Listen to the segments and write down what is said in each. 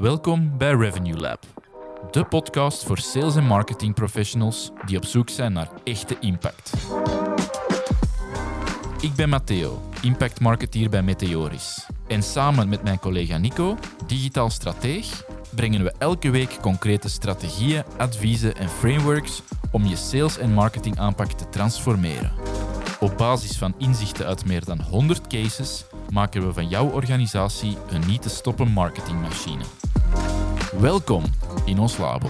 Welkom bij Revenue Lab, de podcast voor sales en marketing professionals die op zoek zijn naar echte impact. Ik ben Matteo, impact marketeer bij Meteoris. En samen met mijn collega Nico, digitaal strateeg, brengen we elke week concrete strategieën, adviezen en frameworks om je sales- en marketing aanpak te transformeren. Op basis van inzichten uit meer dan 100 cases maken we van jouw organisatie een niet te stoppen marketingmachine. Welkom in ons labo.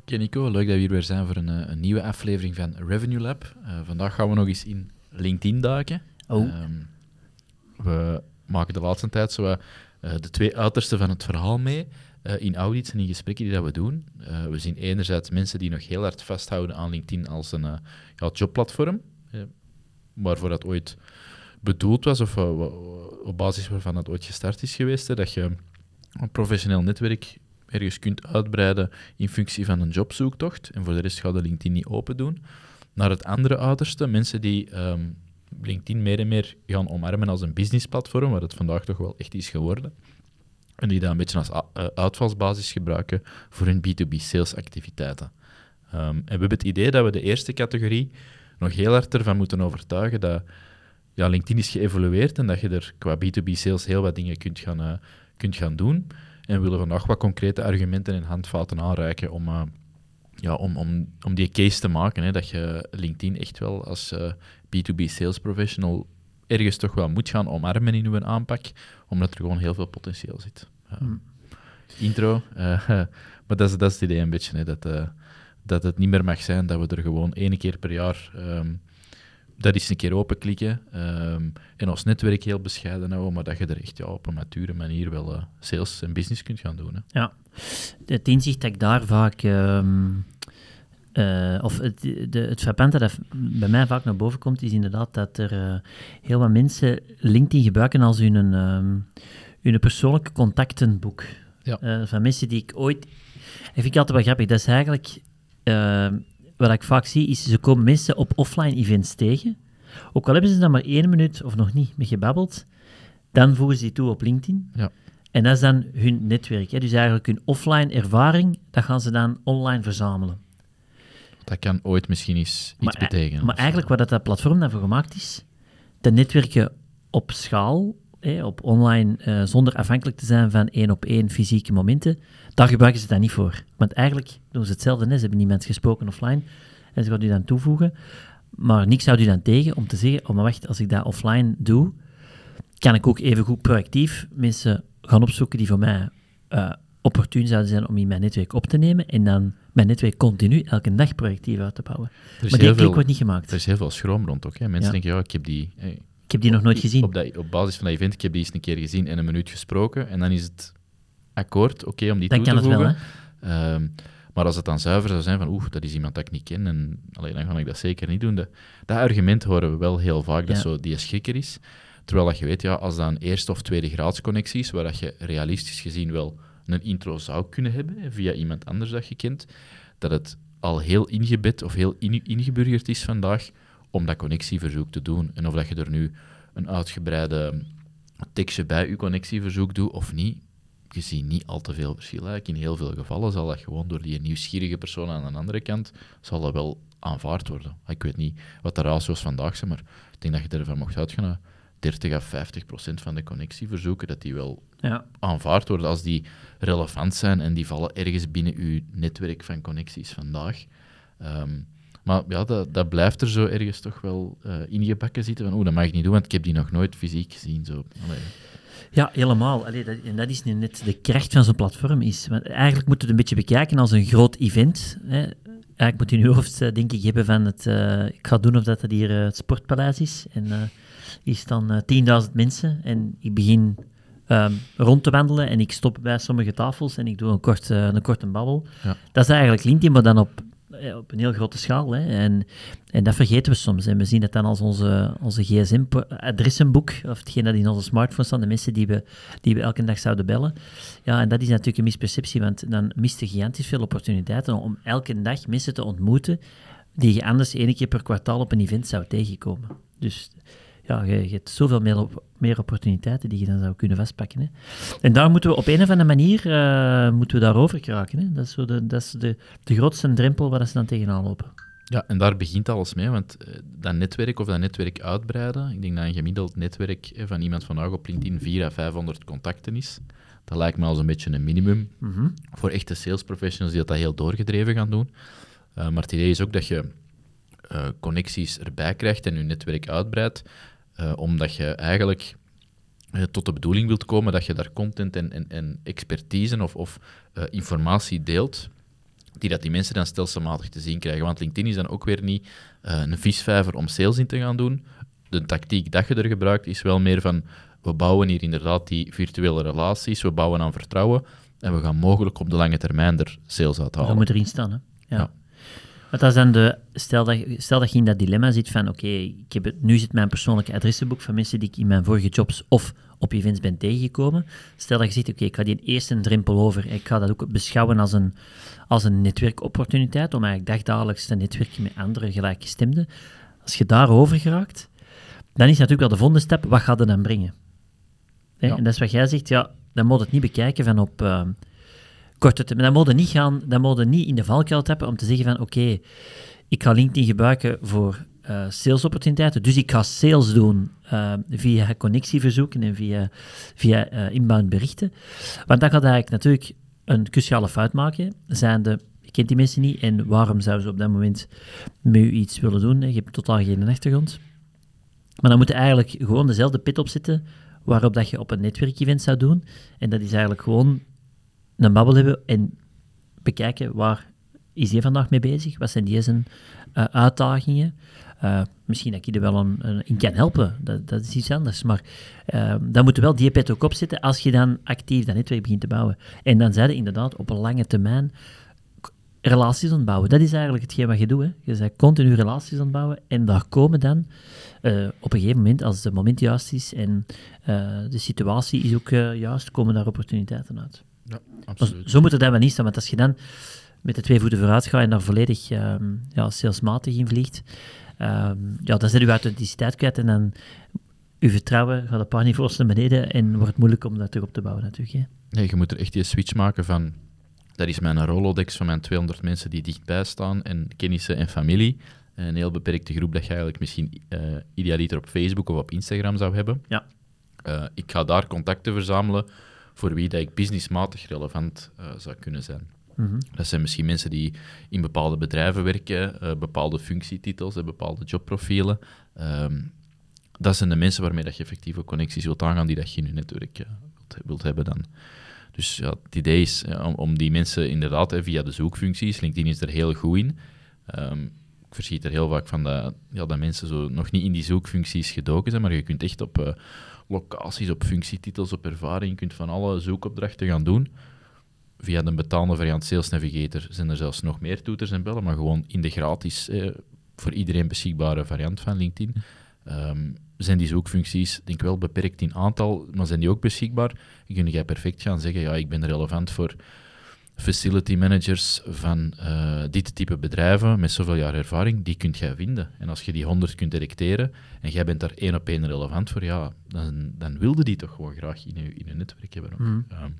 Oké Nico, leuk dat we hier weer zijn voor een, eh, een nieuwe aflevering van Revenue Lab. Uh, vandaag gaan we nog eens in LinkedIn duiken. Oh. Um, we maken de laatste tijd zo uh, de twee uitersten van het verhaal mee uh, in audits en in gesprekken die dat we doen. Uh, we zien enerzijds mensen die nog heel hard vasthouden aan LinkedIn als een uh, ja, jobplatform, waarvoor dat ooit bedoeld was, of op basis waarvan dat ooit gestart is geweest, dat je een professioneel netwerk ergens kunt uitbreiden in functie van een jobzoektocht, en voor de rest gaat de LinkedIn niet open doen. Naar het andere uiterste, mensen die um, LinkedIn meer en meer gaan omarmen als een businessplatform, waar het vandaag toch wel echt is geworden. En die dat een beetje als uitvalsbasis gebruiken voor hun B2B salesactiviteiten. Um, en we hebben het idee dat we de eerste categorie nog heel hard ervan moeten overtuigen dat ja, LinkedIn is geëvolueerd en dat je er qua B2B sales heel wat dingen kunt gaan, uh, kunt gaan doen. En we willen vandaag wat concrete argumenten en handvaten aanreiken om, uh, ja, om, om, om die case te maken. Hè, dat je LinkedIn echt wel als uh, B2B sales professional ergens toch wel moet gaan omarmen in uw aanpak, omdat er gewoon heel veel potentieel zit. Hmm. Intro, maar dat is, dat is het idee een beetje, hè, dat, dat het niet meer mag zijn dat we er gewoon één keer per jaar um, dat is een keer openklikken um, en ons netwerk heel bescheiden houden, maar dat je er echt ja, op een mature manier wel sales en business kunt gaan doen. Hè. Ja, het inzicht dat ik daar vaak... Um uh, of het, de, het frappante dat bij mij vaak naar boven komt, is inderdaad dat er uh, heel wat mensen LinkedIn gebruiken als hun, um, hun persoonlijke contactenboek. Ja. Van mensen die ik ooit... Dat vind ik altijd wel grappig. Dat is eigenlijk... wat ik vaak zie, is ze komen mensen op offline events tegen. Ook al hebben ze dan maar één minuut of nog niet mee gebabbeld, dan voegen ze die toe op LinkedIn. Ja. En dat is dan hun netwerk. Hè. Dus eigenlijk hun offline ervaring, dat gaan ze dan online verzamelen. Dat kan ooit misschien iets maar, betekenen. Maar eigenlijk wat dat, dat platform daarvoor gemaakt is, de netwerken op schaal, hè, op online, uh, zonder afhankelijk te zijn van één op één fysieke momenten, daar gebruiken ze dat niet voor. Want eigenlijk doen ze hetzelfde. Hè. Ze hebben niemand gesproken offline en ze gaan u dan toevoegen. Maar niks houdt u dan tegen om te zeggen, oh maar wacht, als ik dat offline doe, kan ik ook even goed proactief mensen gaan opzoeken die voor mij uh, opportun zouden zijn om in mijn netwerk op te nemen en dan mijn netwerk continu elke dag projectief uit te bouwen. Maar die klik wordt niet gemaakt. Er is heel veel schroom rond ook. Hè? Mensen ja. denken, ja, ik heb die... Hey, ik heb die nog nooit gezien. Op, dat, op basis van dat event, ik heb die eens een keer gezien en een minuut gesproken en dan is het akkoord, oké, okay, om die dan toe te voegen. Dan kan het wel, hè? Um, maar als het dan zuiver zou zijn van, oeh, dat is iemand dat ik niet ken, en allee, dan ga ik dat zeker niet doen. De, dat argument horen we wel heel vaak, dat ja. zo die schrikker is. Terwijl dat je weet, ja, als dat een eerste of tweede graadsconnectie is, waar dat je realistisch gezien wel een intro zou kunnen hebben, via iemand anders dat je kent, dat het al heel ingebed of heel in, ingeburgerd is vandaag om dat connectieverzoek te doen. En of dat je er nu een uitgebreide tekstje bij je connectieverzoek doet of niet, je ziet niet al te veel verschil. Eigenlijk. In heel veel gevallen zal dat gewoon door die nieuwsgierige persoon aan de andere kant, zal dat wel aanvaard worden. Ik weet niet wat de ratio's vandaag zijn, maar ik denk dat je ervan mocht uitgaan 30 à 50 procent van de connectieverzoeken, dat die wel ja. aanvaard worden als die relevant zijn en die vallen ergens binnen uw netwerk van connecties vandaag. Um, maar ja, dat, dat, blijft er zo ergens toch wel uh, ingebakken zitten. Van, oh, dat mag ik niet doen, want ik heb die nog nooit fysiek gezien. Zo. Allee. Ja, helemaal. Allee, dat, en dat is nu net de kracht van zo'n platform. Is, want eigenlijk moet je het een beetje bekijken als een groot event. Hè. Eigenlijk moet je in je hoofd, denk ik, hebben van het... Uh, ik ga doen of dat, dat hier uh, het Sportpaleis is. En hier staan 10.000 mensen en ik begin um, rond te wandelen en ik stop bij sommige tafels en ik doe een, kort, uh, een korte babbel. Ja. Dat is eigenlijk LinkedIn, maar dan op, op een heel grote schaal. Hè. En, en dat vergeten we soms. En we zien het dan als onze, onze gsm-adressenboek, of hetgeen dat in onze smartphones staan, de mensen die we, die we elke dag zouden bellen. Ja, en dat is natuurlijk een misperceptie, want dan mist je gigantisch veel opportuniteiten om elke dag mensen te ontmoeten die je anders één keer per kwartaal op een event zou tegenkomen. Dus ja, je, je hebt zoveel meer, op- meer opportuniteiten die je dan zou kunnen vastpakken. Hè. En daar moeten we op een of andere manier eh, moeten we daarover geraken. Hè. Dat is, zo de, dat is de, de grootste drempel waar ze dan tegenaan lopen. Ja, en daar begint alles mee, want eh, dat netwerk of dat netwerk uitbreiden, ik denk dat een gemiddeld netwerk eh, van iemand vandaag op LinkedIn 400 à 500 contacten is. Dat lijkt me als een beetje een minimum Mhm. voor echte sales professionals die dat, heel doorgedreven gaan doen. Maar het idee is ook dat je connecties erbij krijgt en je netwerk uitbreidt, eh, omdat je eigenlijk eh, tot de bedoeling wilt komen dat je daar content en, en, en expertise of, of eh, informatie deelt, die dat die mensen dan stelselmatig te zien krijgen. Want LinkedIn is dan ook weer niet een visvijver om sales in te gaan doen. De tactiek dat je er gebruikt is wel meer van, we bouwen hier inderdaad die virtuele relaties, we bouwen aan vertrouwen en we gaan mogelijk op de lange termijn er sales uit Dat moet erin staan. Hè. Ja. Ja. Dat is dan de, stel, dat, je- stel dat je in dat dilemma zit van, oké, ik heb het, nu zit mijn persoonlijke adressenboek van mensen die ik in mijn vorige jobs of op events ben tegengekomen. Stel dat je zegt, oké, ik ga die eerst een drempel over. Ik ga dat ook beschouwen als een, als een netwerkopportuniteit, om eigenlijk dagdagelijks te netwerken met andere gelijkgestemden. Als je daarover geraakt, dan is natuurlijk wel de volgende stap, wat gaat het dan brengen? Ja. En dat is wat jij zegt, ja, dan moet het niet bekijken van op... ehm, korte termijn. Dan moet niet, gaan, niet in de valkuil tappen om te zeggen van oké, ik ga LinkedIn gebruiken voor eh salesopportuniteiten, dus ik ga sales doen eh, via connectieverzoeken en via, via eh, inbound berichten. Want dat gaat eigenlijk natuurlijk een cruciale fout maken, zijnde, je kent die mensen niet en waarom zouden ze op dat moment met u iets willen doen? Je hebt totaal geen achtergrond. Maar dan moet je eigenlijk gewoon dezelfde pit opzetten waarop dat je op een netwerkevent zou doen. En dat is eigenlijk gewoon een babbel hebben en bekijken waar is hij vandaag mee bezig, wat zijn die zijn eh, uitdagingen. Eh, misschien dat ik er wel een, een- in kan helpen, dat, dat is iets anders. Maar eh, dan moet wel die pet ook opzetten als je dan actief dat netwerk begint te bouwen. En dan zijn inderdaad op een lange termijn relaties aan het bouwen. Dat is eigenlijk hetgeen wat je doet. Hè. Je bent continu relaties aan het bouwen en daar komen dan eh, op een gegeven moment, als het moment juist is en de situatie is ook juist, komen daar opportuniteiten uit. Ja, Maar absoluut. zo moet het wel niet staan, want als je dan met de twee voeten vooruit gaat en daar volledig ehm, ja, salesmatig in vliegt, ehm, ja, dan zet je authenticiteit kwijt en dan je vertrouwen gaat een paar niveaus naar beneden en wordt het moeilijk om dat terug op te bouwen natuurlijk. Hè. Nee, je moet er echt die switch maken van... Dat is mijn Rolodex van mijn 200 mensen die dichtbij staan en kennissen en familie. Een heel beperkte groep dat je eigenlijk misschien eh idealiter op Facebook of op Instagram zou hebben. Ja. Eh, ik ga daar contacten verzamelen voor wie dat ik businessmatig relevant eh, zou kunnen zijn. Mhm. Dat zijn misschien mensen die in bepaalde bedrijven werken, eh, bepaalde functietitels, bepaalde jobprofielen. Ehm, dat zijn de mensen waarmee dat je effectieve connecties wilt aangaan, die dat je in je netwerk eh, wilt, wilt hebben dan. Dus ja, het idee is om, om die mensen inderdaad eh, via de zoekfuncties, LinkedIn is er heel goed in. Ehm, ik verschiet er heel vaak van dat, ja, dat mensen zo nog niet in die zoekfuncties gedoken zijn, maar je kunt echt op locaties, op functietitels, op ervaring, je kunt van alle zoekopdrachten gaan doen. Via de betaalde variant Sales Navigator zijn er zelfs nog meer toeters en bellen, maar gewoon in de gratis, eh, voor iedereen beschikbare variant van LinkedIn. Ehm, zijn die zoekfuncties, denk wel beperkt in aantal, maar zijn die ook beschikbaar? Kun jij perfect gaan zeggen, ja, ik ben relevant voor facility managers van eh, dit type bedrijven met zoveel jaar ervaring, die kunt jij vinden. En als je die 100 kunt detecteren en jij bent daar één op één relevant voor, ja, dan, dan wilde die toch gewoon graag in je, in je netwerk hebben. ook. Ehm,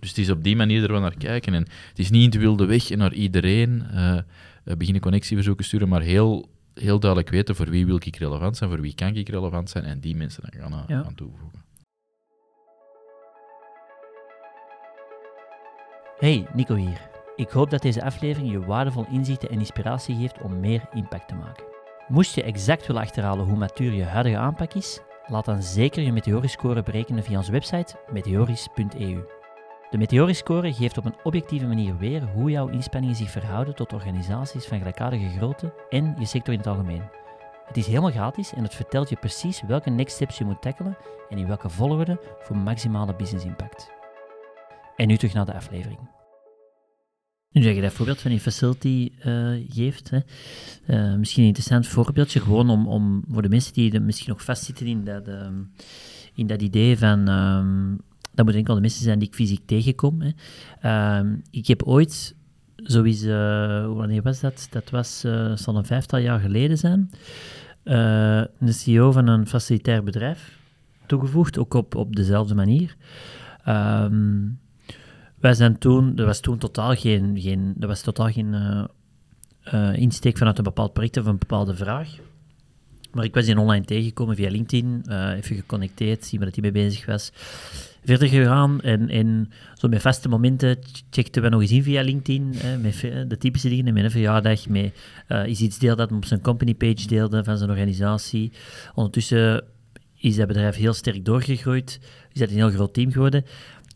dus het is op die manier er wel naar kijken. En het is niet in de wilde weg en naar iedereen eh, eh, beginnen connectieverzoeken sturen, maar heel, heel duidelijk weten voor wie wil ik relevant zijn, voor wie kan ik relevant zijn en die mensen dan gaan, Ja. gaan toevoegen. Hey, Nico hier. Ik hoop dat deze aflevering je waardevol inzichten en inspiratie geeft om meer impact te maken. Moest je exact willen achterhalen hoe matuur je huidige aanpak is, laat dan zeker je Meteoris-score berekenen via onze website meteoris.eu. De Meteoris-score geeft op een objectieve manier weer hoe jouw inspanningen zich verhouden tot organisaties van gelijkaardige grootte en je sector in het algemeen. Het is helemaal gratis en het vertelt je precies welke next steps je moet tackelen en in welke volgorde voor maximale business impact. En nu terug naar de aflevering. Nu dat je dat voorbeeld van die facility eh, geeft, hè, eh, misschien een interessant voorbeeldje, gewoon om, om voor de mensen die misschien nog vastzitten in dat, ehm, in dat idee van, ehm, dat moeten enkel de mensen zijn die ik fysiek tegenkom. Hè. Ehm, ik heb ooit, zoiets, eh, wanneer was dat? Dat was, zal een vijftal jaar geleden zijn, een CEO van een facilitair bedrijf toegevoegd, ook op, op dezelfde manier. Ehm, wij zijn toen, er was toen totaal geen, geen, er was totaal geen eh, eh, insteek vanuit een bepaald project of een bepaalde vraag. Maar ik was die online tegengekomen via LinkedIn, eh, even geconnecteerd, zien waar hij mee bezig was. Verder gegaan en, en zo met vaste momenten checkten we nog eens in via LinkedIn, met de typische dingen, met een verjaardag, met is iets deel dat hem op zijn company page deelde van zijn organisatie. Ondertussen is dat bedrijf heel sterk doorgegroeid, is dat een heel groot team geworden,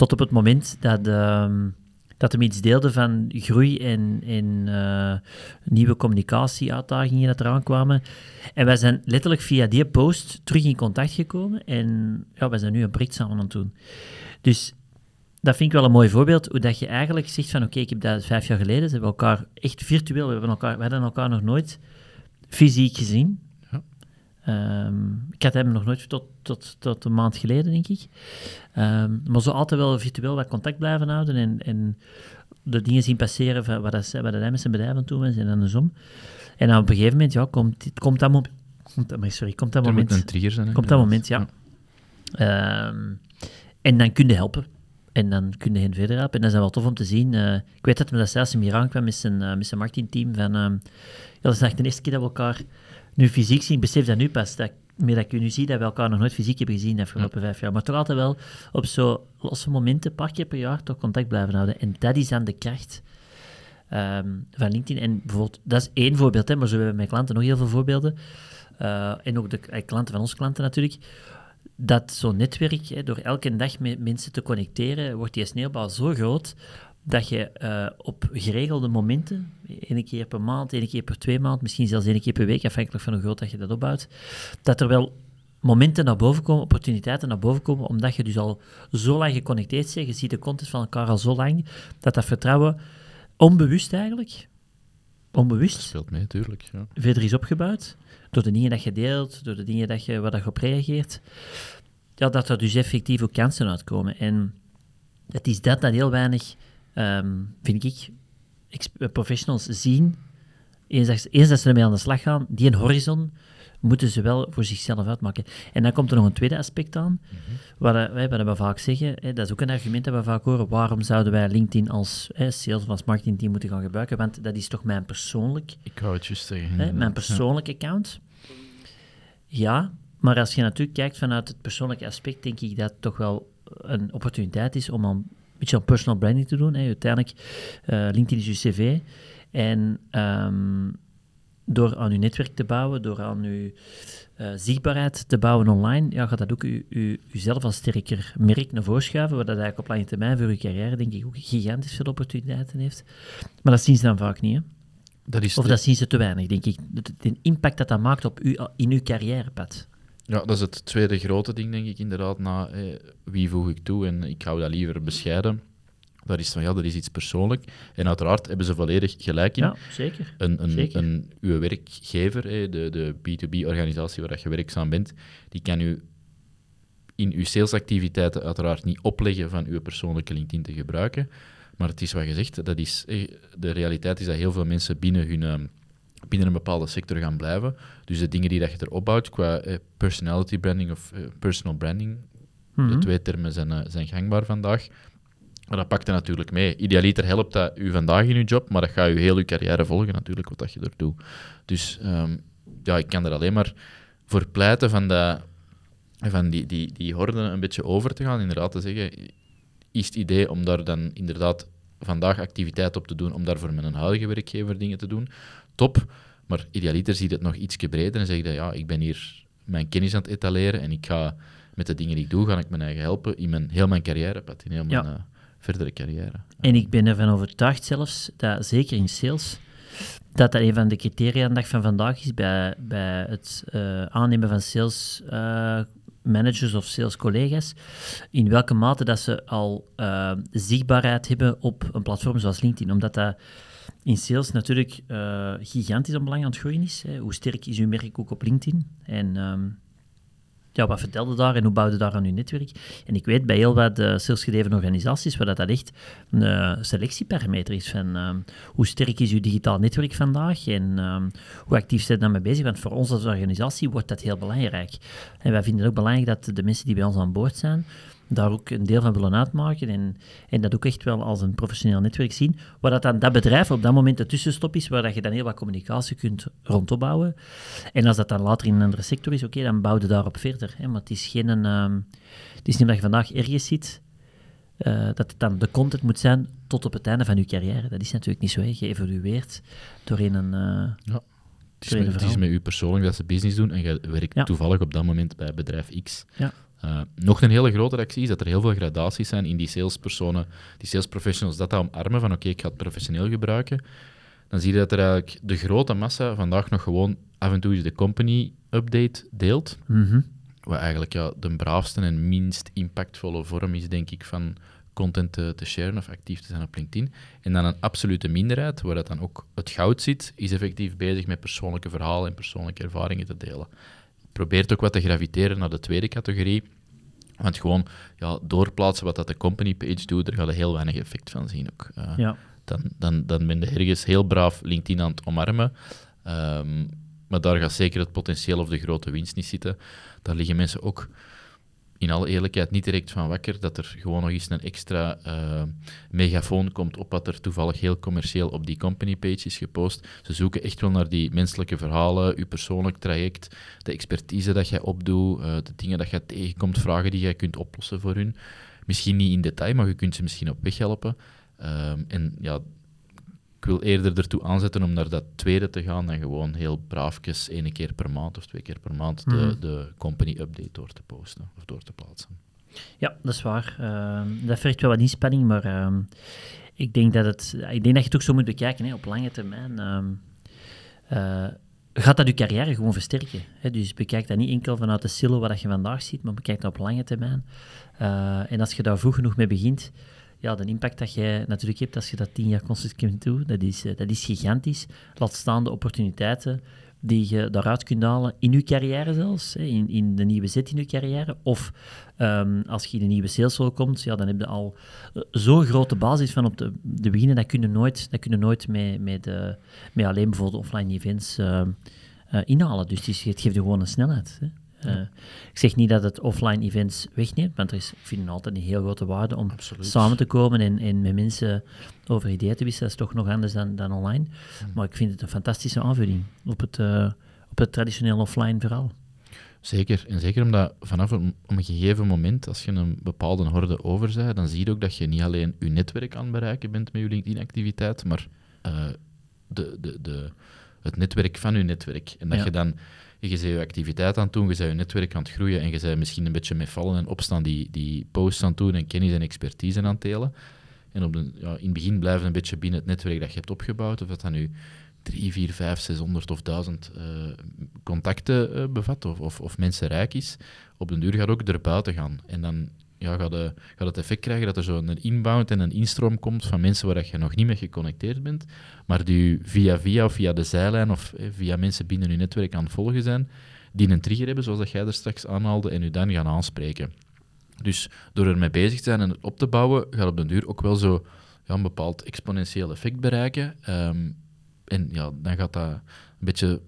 tot op het moment dat, ehm, dat hem iets deelde van groei en, en eh, nieuwe communicatieuitdagingen dat eraan kwamen. En wij zijn letterlijk via die post terug in contact gekomen en ja, wij zijn nu een project samen aan het doen. Dus dat vind ik wel een mooi voorbeeld, hoe dat je eigenlijk zegt van oké, ik heb dat vijf jaar geleden, ze hebben elkaar echt virtueel, we, hebben elkaar, we hadden elkaar nog nooit fysiek gezien. Ehm, ik had hem nog nooit tot, tot, tot een maand geleden, denk ik. Ehm, maar zo altijd wel virtueel wat contact blijven houden en, en de dingen zien passeren van wat, dat, wat dat hij met zijn bedrijf aan doen is en andersom. En dan op een gegeven moment, ja, komt, komt dat moment... Komt sorry, komt dat Er moet moment... een trigger zijn. Komt dat moment, ja. Ehm, en dan kun je helpen. En dan kun je hen verder helpen. En dat is dan wel tof om te zien. Eh, ik weet dat me dat zelfs hier aankwam met zijn, eh, met zijn marketingteam. Van, ja, dat is echt de eerste keer dat we elkaar nu fysiek zien. Besef dat nu pas. Dat, meer dat ik nu zie, dat we elkaar nog nooit fysiek hebben gezien de afgelopen vijf jaar. Maar toch altijd wel op zo losse momenten, een paar keer per jaar, toch contact blijven houden. En dat is dan de kracht ehm, van LinkedIn. En bijvoorbeeld, dat is één voorbeeld, hè, maar zo hebben mijn klanten nog heel veel voorbeelden. Eh, en ook de eh, klanten van onze klanten natuurlijk. Dat zo'n netwerk, hè, door elke dag met mensen te connecteren, wordt die sneeuwbal zo groot dat je eh, op geregelde momenten, één keer per maand, één keer per twee maand, misschien zelfs één keer per week, afhankelijk van hoe groot dat je dat opbouwt, dat er wel momenten naar boven komen, opportuniteiten naar boven komen, omdat je dus al zo lang geconnecteerd bent, je ziet de content van elkaar al zo lang, dat dat vertrouwen onbewust eigenlijk, Dat onbewust, speelt mee, tuurlijk. Ja. verder is opgebouwd. Door de dingen dat je deelt, door de dingen dat je, waar dat je op reageert. Ja, dat er dus effectief ook kansen uitkomen. En het is dat dat heel weinig, ehm, vind ik, ex- professionals zien. Eens dat, eens dat ze ermee aan de slag gaan, die een horizon moeten ze wel voor zichzelf uitmaken. En dan komt er nog een tweede aspect aan, wat, eh, wij, wat we vaak zeggen, hè, dat is ook een argument dat we vaak horen, waarom zouden wij LinkedIn als hè, sales of als marketingteam moeten gaan gebruiken, want dat is toch mijn persoonlijk Ik wou het juist. Hè, inderdaad. mijn persoonlijke account. Ja, maar als je natuurlijk kijkt vanuit het persoonlijke aspect, denk ik dat het toch wel een opportuniteit is om een beetje aan personal branding te doen. Hè. Uiteindelijk, eh, LinkedIn is je cv. En ehm, door aan je netwerk te bouwen, door aan je eh, zichtbaarheid te bouwen online, ja, gaat dat ook u, u, uzelf als sterker merk naar voren schuiven, wat dat eigenlijk op lange termijn voor uw carrière, denk ik, ook gigantisch veel opportuniteiten heeft. Maar dat zien ze dan vaak niet, hè. Dat is Of de- dat zien ze te weinig, denk ik. De, de impact dat dat maakt op u, in uw carrièrepad. Ja, dat is het tweede grote ding, denk ik, inderdaad. Na eh, wie voeg ik toe en ik hou dat liever bescheiden. Dat is van ja, dat is iets persoonlijk. En uiteraard hebben ze volledig gelijk in. Ja, zeker. Een, een, zeker. een, uw werkgever, eh, de, de B2B-organisatie waar dat je werkzaam bent, die kan u in uw salesactiviteiten uiteraard niet opleggen van uw persoonlijke LinkedIn te gebruiken. Maar het is wat je zegt, dat is, eh, de realiteit is dat heel veel mensen binnen, hun, eh, binnen een bepaalde sector gaan blijven. Dus de dingen die dat je erop bouwt qua eh, personality branding of eh, personal branding, de Mhm. twee termen zijn, eh, zijn gangbaar vandaag. Maar dat pakt er natuurlijk mee. Idealiter helpt dat u vandaag in uw job, maar dat gaat u heel uw carrière volgen natuurlijk, wat dat je er doet. Dus ehm, ja, ik kan er alleen maar voor pleiten van, dat, van die, die, die horde een beetje over te gaan. Inderdaad te zeggen, is het idee om daar dan inderdaad vandaag activiteit op te doen, om daar voor mijn huidige werkgever dingen te doen, top. Maar idealiter ziet het nog ietsje breder en zeg je, ja, ik ben hier mijn kennis aan het etaleren en ik ga met de dingen die ik doe, ga ik mijn eigen helpen in mijn, heel mijn carrièrepad, in heel mijn Ja. eh, verdere carrière. En ik ben ervan overtuigd zelfs, dat zeker in sales, dat dat een van de criteria dag van vandaag is bij, bij het eh, aannemen van sales eh, managers of sales collega's, in welke mate dat ze al zichtbaarheid hebben op een platform zoals LinkedIn. Omdat dat in sales natuurlijk eh, gigantisch een belang aan het groeien is. Hè. Hoe sterk is uw merk ook op LinkedIn? En ehm, ja, wat vertelde daar en hoe bouwde daar aan uw netwerk? En ik weet bij heel wat uh, salesgedreven organisaties waar dat, dat echt een uh, selectieparameter is van uh, hoe sterk is uw digitaal netwerk vandaag en hoe actief zijn daarmee bezig. Want voor ons als organisatie wordt dat heel belangrijk. En wij vinden het ook belangrijk dat de mensen die bij ons aan boord zijn, daar ook een deel van willen uitmaken en, en dat ook echt wel als een professioneel netwerk zien, waar dat dan dat bedrijf op dat moment de tussenstop is, waar dat je dan heel wat communicatie kunt rondopbouwen. En als dat dan later in een andere sector is, oké, dan bouw je daarop verder. Hè, maar het is, geen, um, het is niet dat je vandaag ergens zit, uh, dat het dan de content moet zijn tot op het einde van je carrière. Dat is natuurlijk niet zo. Hè. Je evolueert doorheen een... Uh, ja. Het is, met, het is met u persoonlijk dat ze business doen en je werkt ja. toevallig op dat moment bij bedrijf X. Ja. Uh, nog een hele grote reactie is dat er heel veel gradaties zijn in die salespersonen, die salesprofessionals, dat dat omarmen van oké, ik ga het professioneel gebruiken. Dan zie je dat er eigenlijk de grote massa vandaag nog gewoon af en toe de company update deelt. Mm Wat eigenlijk ja, de braafste en minst impactvolle vorm is, denk ik, van content te, te sharen of actief te zijn op LinkedIn. En dan een absolute minderheid, waar dat dan ook het goud zit, is effectief bezig met persoonlijke verhalen en persoonlijke ervaringen te delen probeert ook wat te graviteren naar de tweede categorie. Want gewoon ja, doorplaatsen wat dat de company page doet, daar ga je heel weinig effect van zien ook. Uh, ja. dan, dan, dan ben je ergens heel braaf LinkedIn aan het omarmen. Um, maar daar gaat zeker het potentieel of de grote winst niet zitten. Daar liggen mensen ook in alle eerlijkheid niet direct van wakker dat er gewoon nog eens een extra uh, megafoon komt op wat er toevallig heel commercieel op die company page is gepost. Ze zoeken echt wel naar die menselijke verhalen, uw persoonlijk traject, de expertise dat jij opdoet, uh, de dingen dat jij tegenkomt, vragen die jij kunt oplossen voor hun. Misschien niet in detail, maar je kunt ze misschien op weg helpen. Uh, en ja, ik wil eerder ertoe aanzetten om naar dat tweede te gaan dan gewoon heel braafjes één keer per maand of twee keer per maand de, Mhm. de company update door te posten of door te plaatsen. Ja, dat is waar. Ehm, dat vergt wel wat inspanning, maar ehm, ik, denk dat het, ik denk dat je het ook zo moet bekijken hè, op lange termijn. ehm, eh, gaat dat je carrière gewoon versterken. Hè? Dus bekijk dat niet enkel vanuit de silo wat je vandaag ziet, maar bekijk dat op lange termijn. Eh, en als je daar vroeg genoeg mee begint, ja, de impact dat jij natuurlijk hebt als je dat tien jaar consistent doet, dat is, eh, dat is gigantisch. Laat staan de opportuniteiten die je daaruit kunt halen in je carrière zelfs, in, in de nieuwe zet in je carrière. Of ehm, als je in een nieuwe salesrol komt, ja, dan heb je al eh, zo'n grote basis van op de, de beginnen, dat kun je nooit, dat kun je nooit met, met, eh, met alleen bijvoorbeeld offline events eh, eh, inhalen. Dus het geeft je gewoon een snelheid. Hè. Eh, ik zeg niet dat het offline events wegneemt, want er is, ik vind het altijd een heel grote waarde om Absoluut. samen te komen en, en met mensen over ideeën te wisselen. Dat is toch nog anders dan, dan online. Maar ik vind het een fantastische aanvulling op het, eh, op het traditioneel offline verhaal. Zeker. En zeker omdat vanaf een, een gegeven moment, als je een bepaalde horde over bent, dan zie je ook dat je niet alleen je netwerk aan het bereiken bent met je LinkedIn-activiteit, maar eh, de, de, de, het netwerk van je netwerk. En dat Ja. je dan, je bent je activiteit aan het doen, je bent je netwerk aan het groeien en je bent misschien een beetje met vallen en opstaan die, die posts aan het doen en kennis en expertise aan het delen. En op de, ja, in het begin blijven een beetje binnen het netwerk dat je hebt opgebouwd, of dat dan nu 3, 4, 5, 600 of 1000 eh, contacten eh, bevat of, of, of mensen rijk is, op den duur gaat ook erbuiten gaan. En dan ja, gaat, de, gaat het effect krijgen dat er zo een inbound en een instroom komt van mensen waar je nog niet mee geconnecteerd bent, maar die via via of via de zijlijn of eh, via mensen binnen je netwerk aan het volgen zijn, die een trigger hebben, zoals dat jij er straks aanhaalde, en u dan gaan aanspreken. Dus door ermee bezig te zijn en het op te bouwen, gaat op den duur ook wel zo ja, een bepaald exponentieel effect bereiken. Ehm, en ja, dan gaat dat een beetje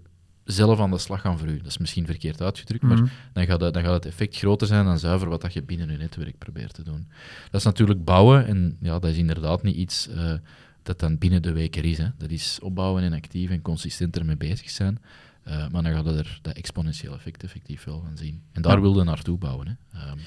zelf aan de slag gaan voor u. Dat is misschien verkeerd uitgedrukt, maar Mhm. dan gaat, dat, dan gaat het effect groter zijn dan zuiver wat dat je binnen je netwerk probeert te doen. Dat is natuurlijk bouwen en ja, dat is inderdaad niet iets eh, dat dan binnen de week er is. Hè. Dat is opbouwen en actief en consistent ermee bezig zijn. Eh, maar dan gaat je er dat exponentieel effect effectief wel van zien. En daar Ja. wil je naartoe bouwen. Hè. Ehm,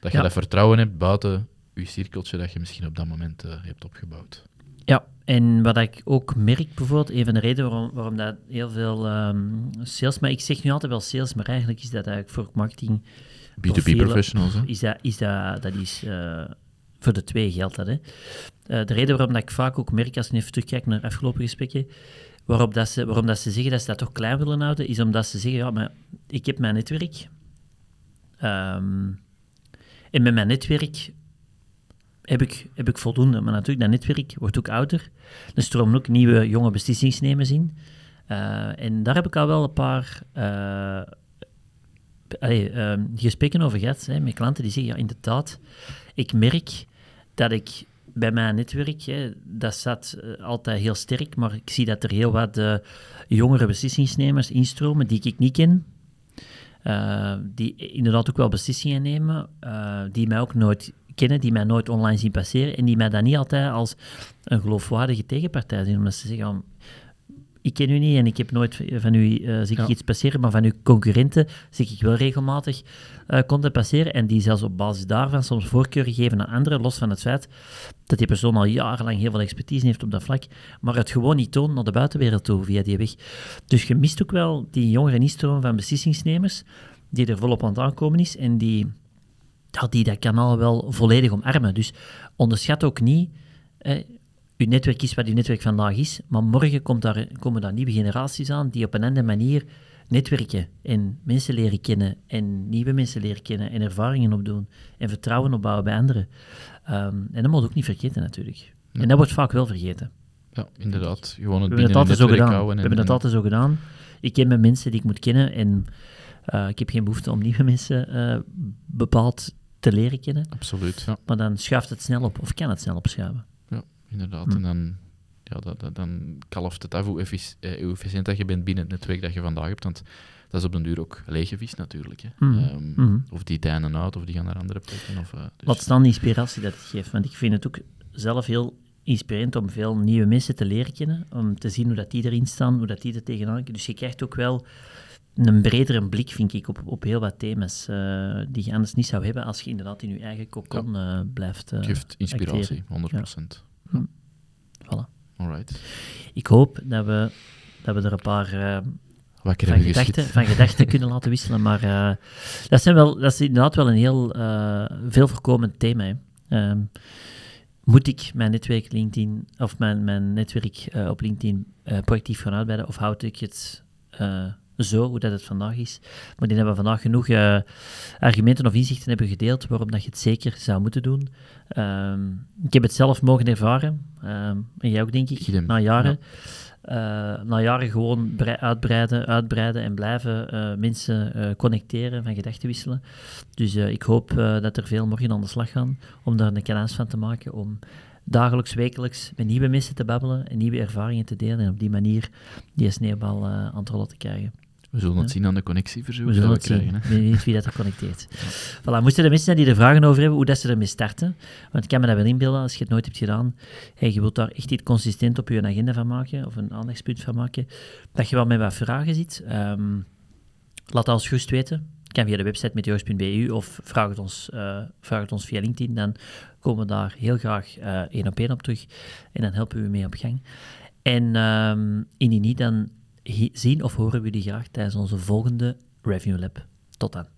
dat je Ja. dat vertrouwen hebt buiten je cirkeltje dat je misschien op dat moment eh, hebt opgebouwd. Ja, en wat ik ook merk bijvoorbeeld, een van de redenen waarom, waarom dat heel veel ehm, sales, maar ik zeg nu altijd wel sales, maar eigenlijk is dat eigenlijk voor marketing B2B profielen, professionals. Hè. Is dat, is dat, dat is eh, voor de twee geldt dat. Hè. Eh, de reden waarom dat ik vaak ook merk, als ik even terugkijk naar afgelopen gesprekken, waarop dat ze, waarom dat ze zeggen dat ze dat toch klein willen houden, is omdat ze zeggen, ja, maar ik heb mijn netwerk. Ehm, en met mijn netwerk heb ik, heb ik voldoende. Maar natuurlijk, dat netwerk wordt ook ouder. Er stromen ook nieuwe, jonge beslissingsnemers in. Eh, en daar heb ik al wel een paar, ehm, gesprekken over gehad hè, met klanten die zeggen, ja, inderdaad, ik merk dat ik bij mijn netwerk, hè, dat staat eh, altijd heel sterk, maar ik zie dat er heel wat jongere beslissingsnemers instromen die ik niet ken, die inderdaad ook wel beslissingen nemen, die mij ook nooit kennen, die mij nooit online zien passeren en die mij dan niet altijd als een geloofwaardige tegenpartij zien, omdat ze zeggen, ik ken u niet en ik heb nooit van u uh, zie ik Ja. iets passeren, maar van uw concurrenten zie ik wel regelmatig eh content passeren en die zelfs op basis daarvan soms voorkeuren geven aan anderen, los van het feit dat die persoon al jarenlang heel veel expertise heeft op dat vlak, maar het gewoon niet toont naar de buitenwereld toe via die weg. Dus je mist ook wel die jongere instroom van beslissingsnemers, die er volop aan het aankomen is en die, ja, die dat kanaal wel volledig omarmen. Dus onderschat ook niet, eh, uw netwerk is wat uw netwerk vandaag is, maar morgen komt daar, komen daar nieuwe generaties aan die op een andere manier netwerken en mensen leren kennen en nieuwe mensen leren kennen en ervaringen opdoen en vertrouwen opbouwen bij anderen. Ehm, en dat moet ook niet vergeten natuurlijk. En dat wordt vaak wel vergeten. Ja, inderdaad. Gewoon het We hebben dat altijd zo gedaan. We en- hebben dat altijd zo gedaan. Ik ken mijn mensen die ik moet kennen en eh, ik heb geen behoefte om nieuwe mensen eh, bepaald te leren kennen. Absoluut, ja. Maar dan schuift het snel op, of kan het snel opschuiven. ja inderdaad. Hm. En dan, ja, dat, dat- dan kalft het af hoe, effic- eh, hoe efficiënt dat je bent binnen het netwerk dat je vandaag hebt. Want dat is op den duur ook leeggevis natuurlijk. Hè. Mhm. Ehm, Mhm. Of die dijnen uit, of die gaan naar andere plekken. Of, dus- Wat is dan de inspiratie dat het geeft? Want ik vind het ook zelf heel inspirerend om veel nieuwe mensen te leren kennen, om te zien hoe dat die erin staan, hoe dat die er tegenaan kijken. Dus je krijgt ook wel een bredere blik, vind ik, op, op heel wat thema's eh, die je anders niet zou hebben als je inderdaad in je eigen kokon eh, blijft eh, Het geeft inspiratie, acteren. 100%. Voilà. Alright. Ik hoop dat we, dat we er een paar van, gedachten, van gedachten kunnen laten wisselen. Maar dat, zijn wel, dat is inderdaad wel een heel veel voorkomend thema. hè. Ehm, moet ik mijn netwerk LinkedIn of mijn, mijn netwerk op LinkedIn proactief gaan uitbreiden of houd ik het zo, hoe dat het vandaag is? Maar die hebben vandaag genoeg eh, argumenten of inzichten hebben gedeeld waarom dat je het zeker zou moeten doen. Ehm, ik heb het zelf mogen ervaren, ehm, en jij ook denk ik, Idem, na jaren. Eh, na jaren gewoon brei- uitbreiden, uitbreiden en blijven eh, mensen connecteren, van gedachten wisselen. Dus ik hoop dat er veel morgen aan de slag gaan om daar een kanaal van te maken, om dagelijks, wekelijks met nieuwe mensen te babbelen en nieuwe ervaringen te delen en op die manier die sneeuwbal eh, aan het rollen te krijgen. We zullen het zien aan de We het we zien. krijgen. Ik Hè. weet niet wie dat er connecteert. Voilà, moesten er mensen zijn die er vragen over hebben, hoe dat ze ermee starten. Want ik kan me dat wel inbeelden, als je het nooit hebt gedaan, en je wilt daar echt iets consistent op je agenda van maken, of een aandachtspunt van maken, dat je wel met wat vragen zit. Ehm, laat ons gerust weten. Kan via de website meteoors.bu of vraag het, ons, eh, vraag het ons via LinkedIn. Dan komen we daar heel graag eh, één op één op terug. En dan helpen we u mee op gang. En ehm, indien niet, dan zien of horen we jullie graag tijdens onze volgende Review Lab. Tot dan.